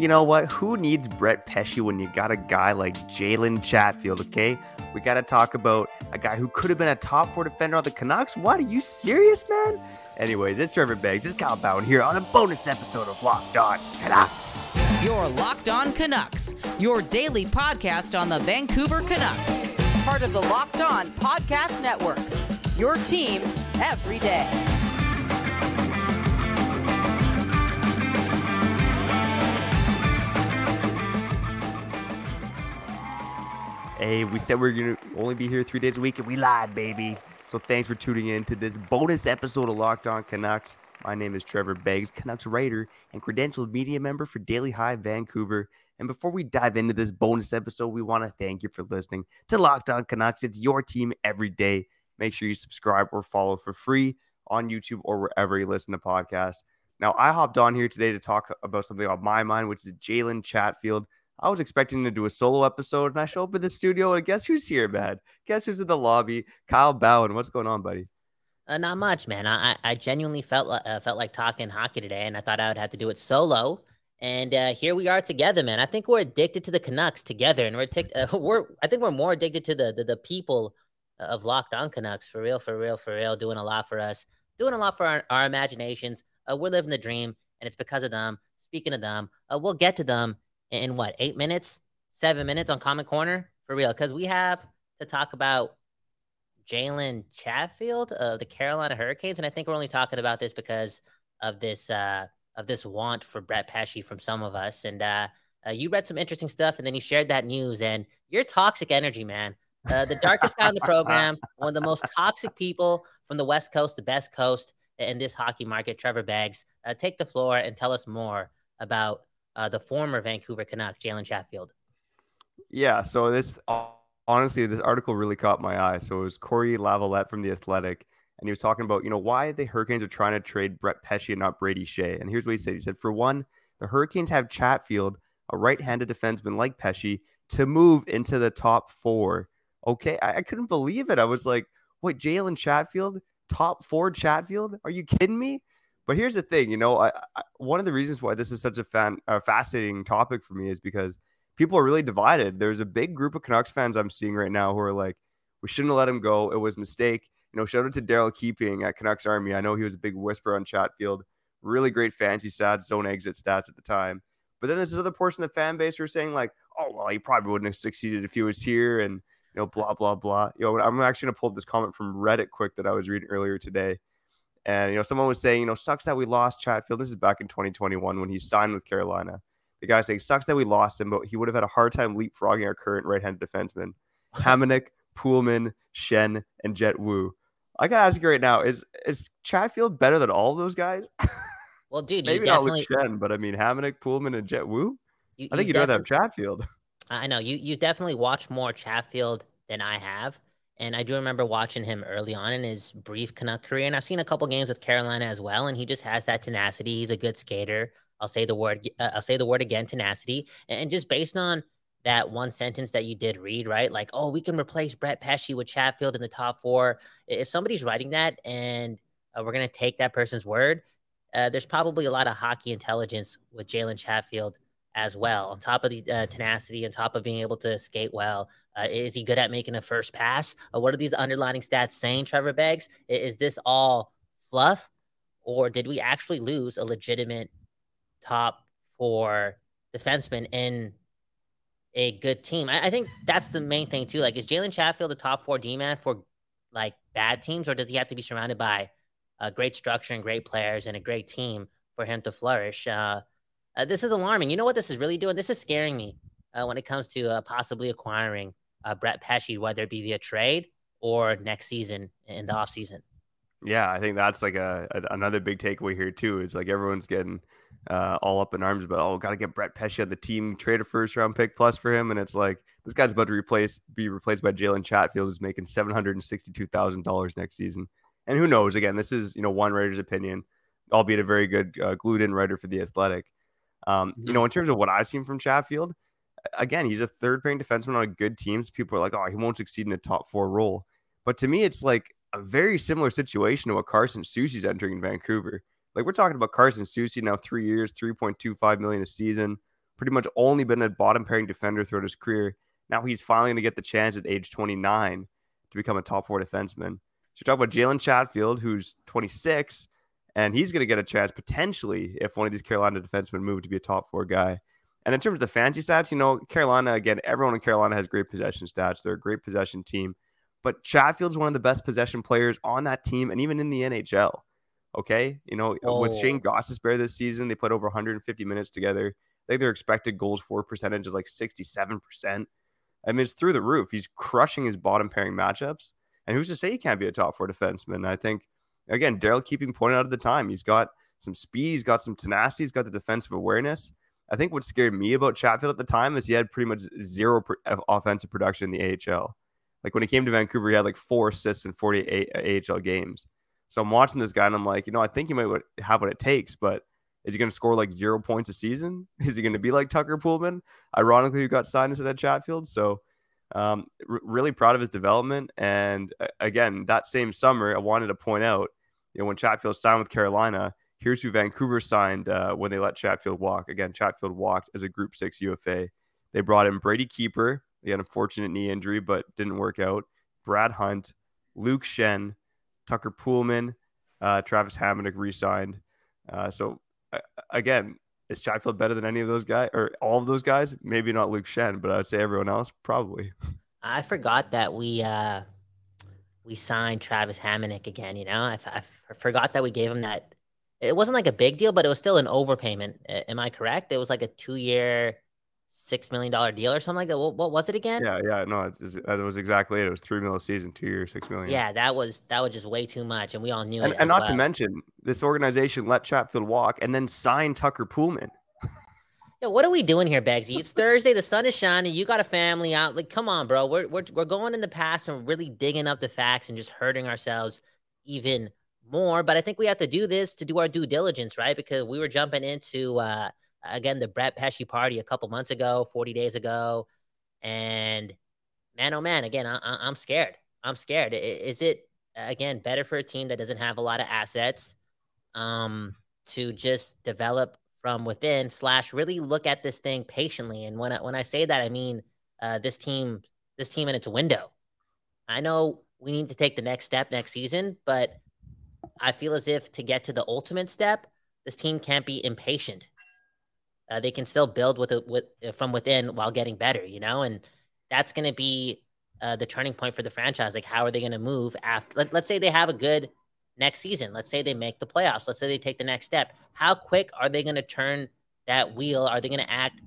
you know what? Who needs Brett Pesce when you got a guy like Jalen Chatfield, okay? We got to talk about a guy who could have been a top four defender on the Canucks. What? Are you serious, man? Anyways, it's Trevor Beggs. It's Kyle Bhawan here on a bonus episode of Locked On Canucks. Your Locked On Canucks, your daily podcast on the Vancouver Canucks. Part of the Locked On Podcast Network. Your team every day. Hey, we said we are going to only be here three days a week, and we lied, baby. So thanks for tuning in to this bonus episode of Locked On Canucks. My name is Trevor Beggs, Canucks writer and credentialed media member for Daily Hive Vancouver. And before we dive into this bonus episode, we want to thank you for listening to Locked On Canucks. It's your team every day. Make sure you subscribe or follow for free on YouTube or wherever you listen to podcasts. Now, I hopped on here today to talk about something on my mind, which is Jalen Chatfield. I was expecting to do a solo episode, and I show up in the studio, and guess who's here, man? Guess who's in the lobby? Kyle Bhawan. What's going on, buddy? Uh, not much, man. I I genuinely felt uh, felt like talking hockey today, and I thought I would have to do it solo. And uh, here we are together, man. I think we're addicted to the Canucks together, and we're tic- uh, we're I think we're more addicted to the, the the people of Locked On Canucks for real, for real, for real. Doing a lot for us, doing a lot for our, our imaginations. Uh, we're living the dream, and it's because of them. Speaking of them, uh, we'll get to them in what eight minutes, seven minutes on Comment Corner for real, because we have to talk about Jalen Chatfield of the Carolina Hurricanes, and I think we're only talking about this because of this uh, of this want for Brett Pesce from some of us. And uh, uh, you read some interesting stuff, and then you shared that news, and your toxic energy, man. Uh, the darkest guy on the program, one of the most toxic people from the West Coast, the best coast in this hockey market, Trevor Beggs. Uh, take the floor and tell us more about uh, the former Vancouver Canuck, Jalen Chatfield. Yeah, so this honestly, this article really caught my eye. So it was Cory Lavalette from the Athletic, and he was talking about you know why the Hurricanes are trying to trade Brett Pesce and not Brady Skjei. And here's what he said: He said, for one, the Hurricanes have Chatfield, a right-handed defenseman like Pesce, to move into the top four. Okay, I, I couldn't believe it. I was like, what, Jalen Chatfield, top four Chatfield? Are you kidding me? But here's the thing, you know, I, I, one of the reasons why this is such a fan, a fascinating topic for me is because people are really divided. There's a big group of Canucks fans I'm seeing right now who are like, we shouldn't have let him go. It was a mistake. You know, shout out to Daryl Keeping at Canucks Army. I know he was a big whisper on Chatfield. Really great fancy stats, don't exit stats at the time. But then there's another portion of the fan base who are saying like, oh well, he probably wouldn't have succeeded if he was here, and you know, blah blah blah. You know, I'm actually gonna pull up this comment from Reddit quick that I was reading earlier today. And, you know, someone was saying, you know, sucks that we lost Chatfield. This is back in 2021 when he signed with Carolina. The guy saying, sucks that we lost him, but he would have had a hard time leapfrogging our current right handed defenseman. Hamonic, Poolman, Schenn, and Jett Woo. I gotta ask you right now: Is is Chatfield better than all of those guys? Well, dude, maybe definitely... not Schenn, but I mean Hamonic, Poolman, and Jett Woo. You, I think you'd rather have Chatfield. I know you. You definitely watched more Chatfield than I have. And I do remember watching him early on in his brief Canuck career. And I've seen a couple games with Carolina as well. And he just has that tenacity. He's a good skater. I'll say the word. Uh, I'll say the word again, tenacity. And just based on that one sentence that you did read, right? Like, oh, we can replace Brett Pesce with Chatfield in the top four. If somebody's writing that and uh, we're gonna take that person's word, uh, there's probably a lot of hockey intelligence with Jalen Chatfield as well. On top of the uh, tenacity, on top of being able to skate well, uh, is he good at making a first pass? Uh, what are these underlining stats saying, Trevor Beggs? Is this all fluff, or did we actually lose a legitimate top four defenseman in a good team? I, I think that's the main thing too. Like, is Jalen Chatfield a top four D man for like bad teams, or does he have to be surrounded by a great structure and great players and a great team for him to flourish? Uh, uh, this is alarming. You know what this is really doing? This is scaring me uh, when it comes to uh, possibly acquiring uh, Brett Pesce, whether it be via trade or next season in the offseason. Yeah, I think that's like a, a, another big takeaway here too. It's like everyone's getting uh, all up in arms about oh, got to get Brett Pesce on the team, trade a first round pick plus for him, and it's like this guy's about to replace be replaced by Jalen Chatfield, who's making seven hundred and sixty two thousand dollars next season. And who knows? Again, this is you know one writer's opinion, albeit a very good uh, glued in writer for the Athletic. Um, mm-hmm. You know, in terms of what I've seen from Chatfield, again, he's a third pairing defenseman on a good teams. People are like, oh, he won't succeed in a top four role. But to me, it's like a very similar situation to what Carson Soucy's entering in Vancouver. Like we're talking about Carson Soucy now, three years, 3.25 million a season, pretty much only been a bottom pairing defender throughout his career. Now he's finally going to get the chance at age 29 to become a top four defenseman. So you talk about Jalen Chatfield, who's 26, and he's going to get a chance potentially if one of these Carolina defensemen move to be a top four guy. And in terms of the fancy stats, you know, Carolina, again, everyone in Carolina has great possession stats. They're a great possession team. But Chatfield's one of the best possession players on that team and even in the NHL. Okay. You know, oh. with Shane oh. Gostisbehere this season, they put over 150 minutes together. I think their expected goals for percentage is like 67%. I mean, it's through the roof. He's crushing his bottom pairing matchups. And who's to say he can't be a top four defenseman? I think, again, Daryl Keeping pointing out at the time. He's got some speed, he's got some tenacity, he's got the defensive awareness. I think what scared me about Chatfield at the time is he had pretty much zero offensive production in the AHL. Like when he came to Vancouver, he had like four assists in 48 AHL games. So I'm watching this guy and I'm like, you know, I think he might have what it takes, but is he going to score like zero points a season? Is he going to be like Tucker Poolman, ironically, who got signed instead of Chatfield? So, um, r- really proud of his development. And uh, again, that same summer, I wanted to point out, you know, when Chatfield signed with Carolina, here's who Vancouver signed uh, when they let Chatfield walk. Again, Chatfield walked as a Group Six UFA. They brought in Brady Keeper. He had a fortunate knee injury, but didn't work out. Brad Hunt, Luke Schenn, Tucker Poolman, uh, Travis Hamonic re-signed. Uh, so again, is Chatfield better than any of those guys or all of those guys? Maybe not Luke Schenn, but I'd say everyone else probably. I forgot that we uh we signed Travis Hamonic again. You know, I, I forgot that we gave him that. It wasn't like a big deal, but it was still an overpayment. Am I correct? It was like a two year, six million dollar deal or something like that. What, what was it again? Yeah, yeah, no, it was exactly it. It was three million a season, two years, six million. Yeah, that was that was just way too much, and we all knew and, it. And not well. to mention, this organization let Chatfield walk and then sign Tucker Poolman. Yeah, what are we doing here, Beggsy? It's Thursday, the sun is shining, you got a family out. Like, come on, bro. We're we're we're going in the past and really digging up the facts and just hurting ourselves even more. But I think we have to do this to do our due diligence, right? Because we were jumping into uh again the Brett Pesce party a couple months ago, 40 days ago, and man, oh man, again, I, am scared. I'm scared. Is it again better for a team that doesn't have a lot of assets um, to just develop from within slash really look at this thing patiently? And when I, when I say that, I mean uh, this team this team in its window. I know we need to take the next step next season, but I feel as if to get to the ultimate step, this team can't be impatient uh, they can still build with it with uh, from within while getting better, you know, and that's going to be uh, the turning point for the franchise. Like, how are they going to move after? Let, let's say they have a good next season. Let's say they make the playoffs. Let's say they take the next step. How quick are they going to turn that wheel? Are they going to act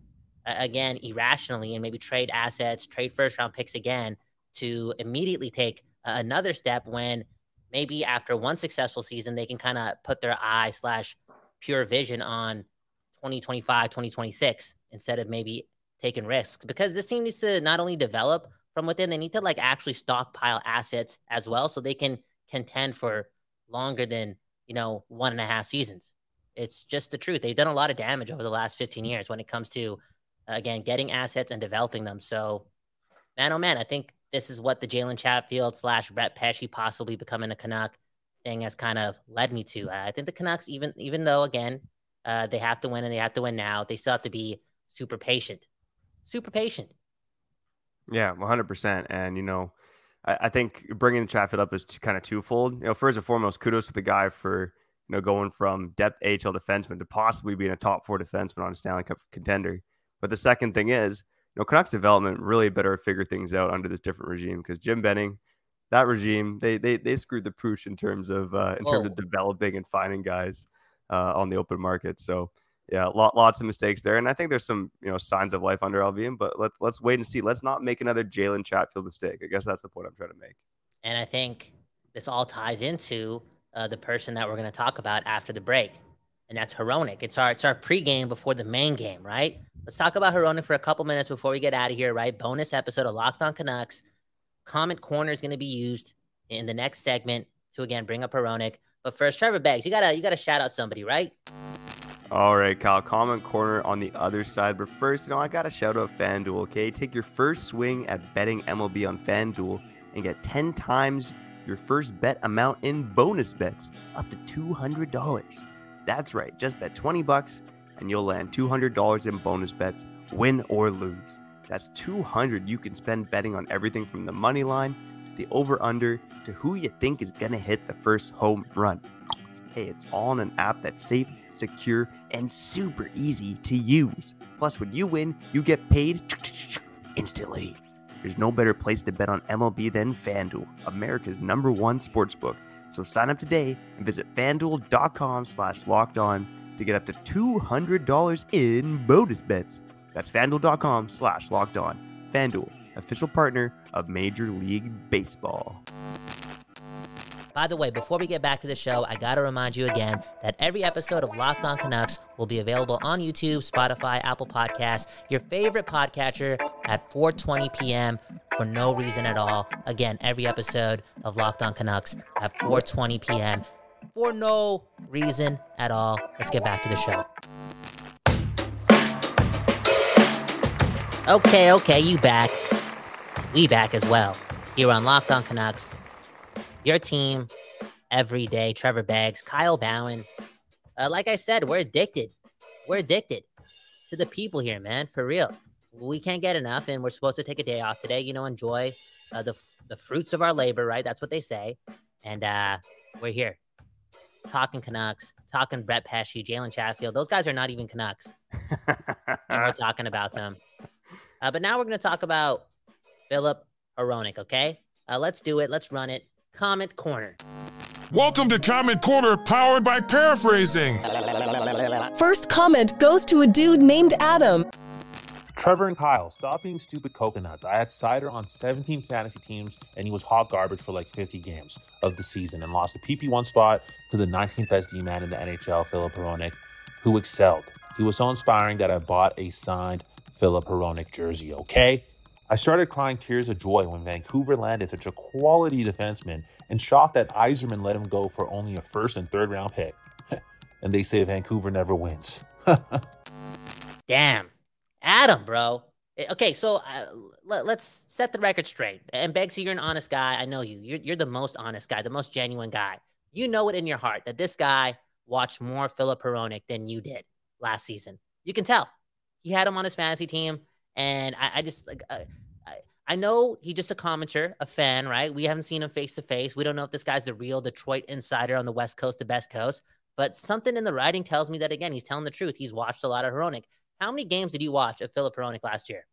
uh, again irrationally and maybe trade assets, trade first round picks again to immediately take another step when maybe after one successful season they can kind of put their eye slash pure vision on 2025, 2026 instead of maybe taking risks because this team needs to not only develop from within, they need to like actually stockpile assets as well so they can contend for longer than, you know, one and a half seasons. It's just the truth. They've done a lot of damage over the last 15 years when it comes to, again, getting assets and developing them. So, man, oh man, I think this is what the Jalen Chatfield slash Brett Pesce possibly becoming a Canuck thing has kind of led me to. I think the Canucks, even even though again uh, they have to win and they have to win now. They still have to be super patient, super patient. Yeah, 100%. And, you know, I, I think bringing the Chatfield up is kind of twofold. You know, first and foremost, kudos to the guy for, you know, going from depth AHL defenseman to possibly being a top four defenseman on a Stanley Cup contender. But the second thing is, you know, Canucks development really better figure things out under this different regime because Jim Benning, that regime, they they they screwed the pooch in terms of uh, in Whoa. terms of developing and finding guys uh, on the open market. So yeah, lot, lots of mistakes there, and I think there's some you know signs of life under Allvin. But let's let's wait and see. Let's not make another Jalen Chatfield mistake. I guess that's the point I'm trying to make. And I think this all ties into uh, the person that we're going to talk about after the break, and that's Hronek. It's our it's our pregame before the main game, right? Let's talk about Hronek for a couple minutes before we get out of here, right? Bonus episode of Locked On Canucks. Comment corner is going to be used in the next segment to again bring up Hronek. But first, Trevor Beggs, you gotta you gotta shout out somebody, right? All right, Kyle. Comment corner on the other side. But first, you know, I gotta shout out FanDuel. Okay, take your first swing at betting MLB on FanDuel and get ten times your first bet amount in bonus bets, up to two hundred dollars. That's right. Just bet twenty bucks and you'll land $200 in bonus bets, win or lose. That's 200 you can spend betting on everything from the money line to the over under to who you think is going to hit the first home run. Hey, it's all on an app that's safe, secure, and super easy to use. Plus, when you win, you get paid instantly. There's no better place to bet on MLB than FanDuel, America's number one sportsbook. So sign up today and visit fanduel.com slash locked on to get up to $200 in bonus bets. That's fanduel.com slash locked on. FanDuel, official partner of Major League Baseball. By the way, before we get back to the show, I got to remind you again that every episode of Locked On Canucks will be available on YouTube, Spotify, Apple Podcasts, your favorite podcatcher at 4:20 p.m. for no reason at all. Again, every episode of Locked On Canucks at 4:20 p.m. for no reason at all. Let's get back to the show. Okay, okay, you back. We back as well. Here on Locked On Canucks your team every day. Trevor Beggs, Kyle Bhawan. Uh, like I said, we're addicted. We're addicted to the people here, man. For real. We can't get enough, and we're supposed to take a day off today. You know, enjoy uh, the the fruits of our labor, right? That's what they say. And uh, we're here talking Canucks, talking Brett Pesce, Jalen Chatfield. Those guys are not even Canucks, and we're talking about them. Uh, but now we're going to talk about Filip Hronek. Okay, uh, let's do it. Let's run it. Comment Corner. Welcome to Comment Corner, powered by Paraphrasing. First comment goes to a dude named Adam. Trevor and Kyle, stop being stupid coconuts. I had Seider on 17 fantasy teams, and he was hot garbage for like 50 games of the season and lost the PP1 spot to the 19th best D man in the NHL, Filip Hronek, who excelled. He was so inspiring that I bought a signed Filip Hronek jersey, okay? I started crying tears of joy when Vancouver landed such a quality defenseman and shocked that Yzerman let him go for only a first and third round pick. and they say Vancouver never wins. Damn. Adam, bro. Eh, okay, so uh, let, us set the record straight. And Beggsy, you're an honest guy. I know you. You're, you're the most honest guy, the most genuine guy. You know it in your heart that this guy watched more Filip Hronek than you did last season. You can tell. He had him on his fantasy team. And I, I just like uh, I, I know he's just a commenter, a fan, right? We haven't seen him face to face. We don't know if this guy's the real Detroit insider on the West Coast, the best coast. But something in the writing tells me that again, he's telling the truth. He's watched a lot of Hronek. How many games did you watch of Filip Hronek last year?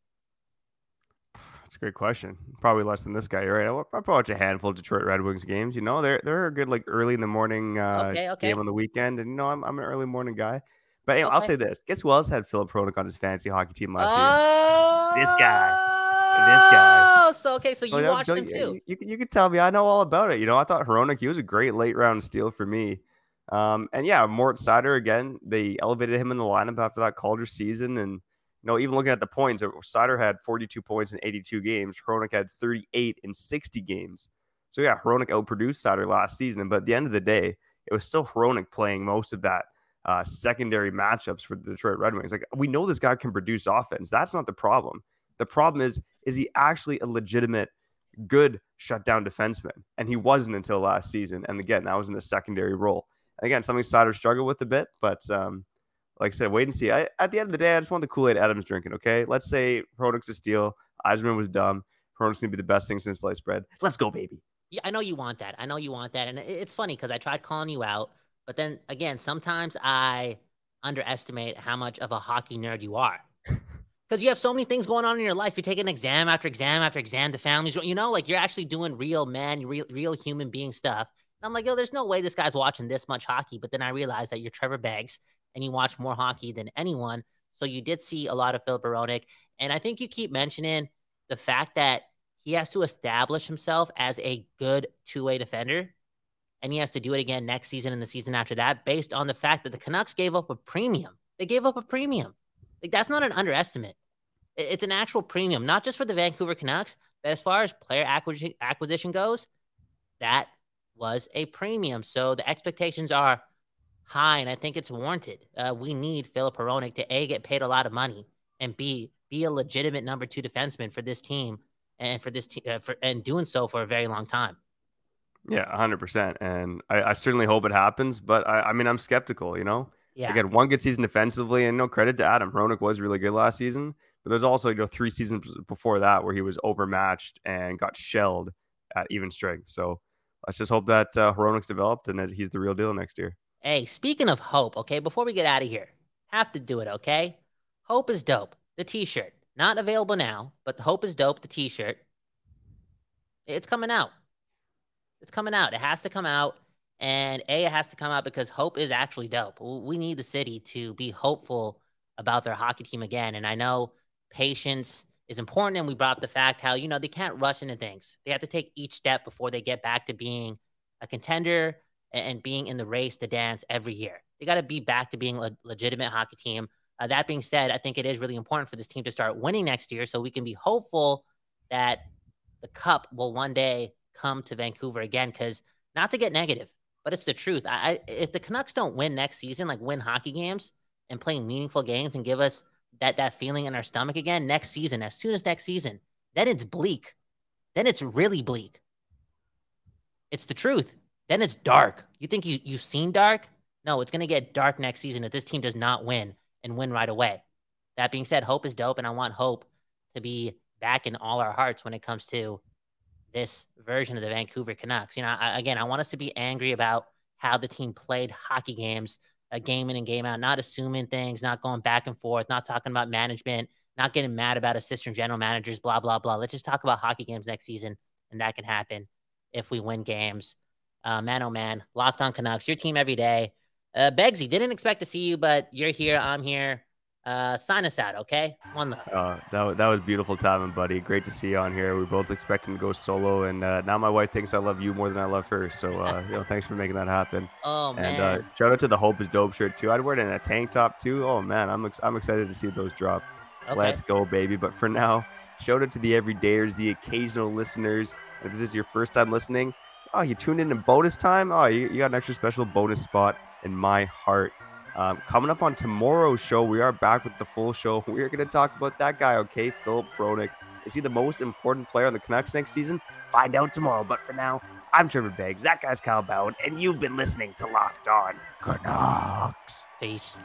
That's a great question. Probably less than this guy, right? I probably watch a handful of Detroit Red Wings games. You know, they're they're a good like early in the morning uh, okay, okay. game on the weekend, and you know, I'm I'm an early morning guy. But anyway, okay. I'll say this: guess who else had Filip Hronek on his fantasy hockey team last oh, year? This guy. This guy. Oh, so okay, so you watched him too. You, you, you could tell me I know all about it. You know, I thought Hronek, he was a great late round steal for me. Um, and yeah, Moritz Seider again, they elevated him in the lineup after that Calder season. And you know, even looking at the points, Seider had 42 points in 82 games. Hronek had 38 in 60 games. So yeah, Hronek outproduced Seider last season. But at the end of the day, it was still Hronek playing most of that uh, secondary matchups for the Detroit Red Wings. Like we know this guy can produce offense. That's not the problem. The problem is, is he actually a legitimate, good shutdown defenseman? And he wasn't until last season. And again, that was in a secondary role. And again, something Seider struggled with a bit, but um, like I said, wait and see. I, at the end of the day, I just want the Kool Aid Adams drinking. Okay, let's say Hronek's a steal. Yzerman was dumb. Hronek's gonna be the best thing since sliced bread. Let's go, baby. Yeah, I know you want that. I know you want that, and it's funny because I tried calling you out but then again, sometimes I underestimate how much of a hockey nerd you are. Because you have so many things going on in your life. You're taking exam after exam after exam. The families, you know, like you're actually doing real man, real, real human being stuff. And I'm like, yo, there's no way this guy's watching this much hockey. But then I realized that you're Trevor Beggs and you watch more hockey than anyone. So you did see a lot of Filip Hronek. And I think you keep mentioning the fact that he has to establish himself as a good two way defender and he has to do it again next season and the season after that based on the fact that the Canucks gave up a premium. They gave up a premium. Like that's not an underestimate. It's an actual premium, not just for the Vancouver Canucks, but as far as player acquisition goes, that was a premium. So the expectations are high, and I think it's warranted. Uh, we need Filip Hronek to a get paid a lot of money and b be a legitimate number two defenseman for this team and for this team uh, and doing so for a very long time. Yeah, hundred percent. And I, I, certainly hope it happens, but I, I, mean, I'm skeptical. You know, Yeah. Again, one good season defensively, and no credit to Adam. Hronek was really good last season, but there's also you know three seasons before that where he was overmatched and got shelled at even strength. So let's just hope that uh, developed and that he's the real deal next year. Hey, speaking of hope, okay, before we get out of here, have to do it, okay? Hope is dope. The t-shirt. Not available now, but the Hope is dope, the t-shirt. It's coming out. It's coming out. It has to come out. And A, it has to come out because hope is actually dope. We need the city to be hopeful about their hockey team again. And I know patience is important. And we brought up the fact how, you know, they can't rush into things. They have to take each step before they get back to being a contender and being in the race to dance every year. They got to be back to being a legitimate hockey team. Uh, that being said, I think it is really important for this team to start winning next year so we can be hopeful that the cup will one day come to Vancouver again. Because not to get negative, but it's the truth. I, I, if the Canucks don't win next season, like win hockey games and play meaningful games and give us that that feeling in our stomach again next season, as soon as next season, then it's bleak. Then it's really bleak. It's the truth. Then it's dark. You think you you've seen dark? No, it's gonna get dark next season if this team does not win and win right away. That being said, hope is dope, and I want hope to be back in all our hearts when it comes to this version of the Vancouver Canucks. You know, I, again, I want us to be angry about how the team played hockey games, uh, game in and game out, not assuming things, not going back and forth, not talking about management, not getting mad about assistant general managers, blah, blah, blah. Let's just talk about hockey games next season, and that can happen if we win games. Uh, man, oh man, Locked on Canucks, your team every day. Uh, Beggsy, didn't expect to see you, but you're here. I'm here. Uh, sign us out, okay? One love. Uh, that, that was beautiful timing, buddy. Great to see you on here. We're both expecting to go solo, and uh, now my wife thinks I love you more than I love her. So, uh, you know, thanks for making that happen. Oh man! and uh, shout out to the Hope is Dope shirt too. I'd wear it in a tank top too. Oh man, I'm ex- I'm excited to see those drop. okay. Let's go, baby. But for now, shout out to the everydayers, the occasional listeners. If this is your first time listening, oh, you tuned in in bonus time. Oh, you, you got an extra special bonus spot in my heart. Um, coming up on tomorrow's show, we are back with the full show. We are going to talk about that guy, okay? Filip Hronek. Is he the most important player on the Canucks next season? Find out tomorrow. But for now, I'm Trevor Beggs. That guy's Kyle Bhawan, and you've been listening to Locked On Canucks. Peace.